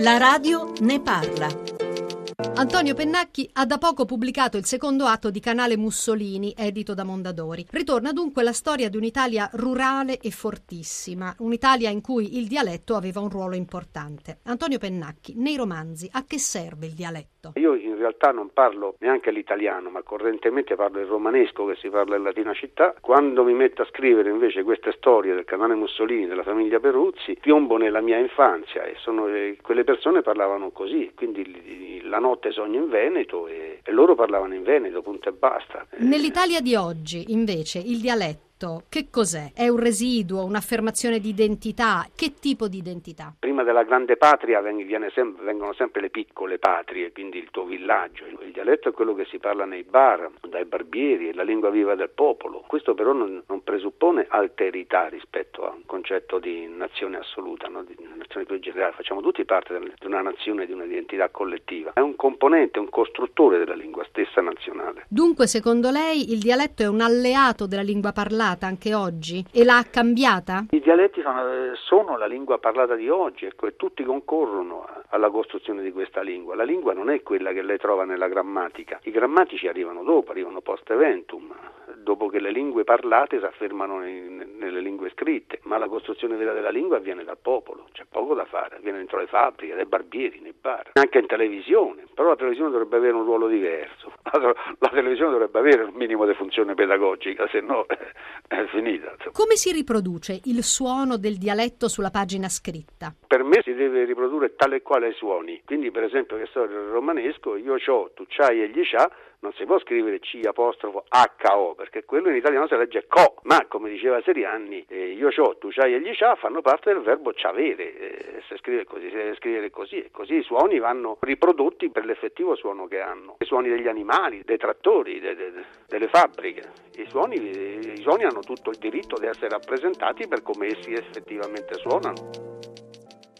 La radio ne parla. Antonio Pennacchi ha da poco pubblicato il secondo atto di Canale Mussolini, edito da Mondadori. Ritorna dunque la storia di un'Italia rurale e fortissima, un'Italia in cui il dialetto aveva un ruolo importante. Antonio Pennacchi, nei romanzi, a che serve il dialetto? Io in realtà non parlo neanche l'italiano, ma correntemente parlo il romanesco che si parla in Latina città. Quando mi metto a scrivere invece queste storie del canale Mussolini, della famiglia Peruzzi, piombo nella mia infanzia e sono, eh, quelle persone parlavano così, quindi la notte notte sogno in Veneto e, e loro parlavano in Veneto, punto e basta. Nell'Italia di oggi, invece, il dialetto che cos'è? È un residuo, un'affermazione di identità? Che tipo di identità? Prima della grande patria sempre, vengono sempre le piccole patrie, quindi il tuo villaggio. Il dialetto è quello che si parla nei bar, dai barbieri, è la lingua viva del popolo. Questo però non, non presuppone alterità rispetto a un concetto di nazione assoluta, no? Nazione generale. Facciamo tutti parte di una nazione, di un'identità collettiva. È un componente, un costruttore della lingua stessa nazionale. Dunque, secondo lei, il dialetto è un alleato della lingua parlata? anche oggi e l'ha cambiata? I dialetti sono, sono la lingua parlata di oggi ecco, e tutti concorrono alla costruzione di questa lingua. La lingua non è quella che lei trova nella grammatica, i grammatici arrivano dopo, arrivano post eventum, dopo che le lingue parlate si affermano nelle lingue scritte, ma la costruzione vera della lingua avviene dal popolo, c'è poco da fare, avviene dentro le fabbriche, dai barbieri, nei bar, anche in televisione, però la televisione dovrebbe avere un ruolo diverso, la, la televisione dovrebbe avere un minimo di funzione pedagogica, se no è finita. Come si riproduce il suono del dialetto sulla pagina scritta? Per me si deve riprodurre tale e quale suoni, quindi per esempio che sto il romanesco, io c'ho, tu c'hai e gli c'ha, non si può scrivere C apostrofo HO perché quello in italiano si legge co, ma come diceva Serianni, eh, io c'ho, tu c'hai e gli c'ha fanno parte del verbo c'avere, eh, se scrive così, si deve scrivere così e così i suoni vanno riprodotti per l'effettivo suono che hanno, i suoni degli animali, dei trattori, de, de, de, delle fabbriche, I suoni, I suoni hanno tutto il diritto di essere rappresentati per come essi effettivamente suonano.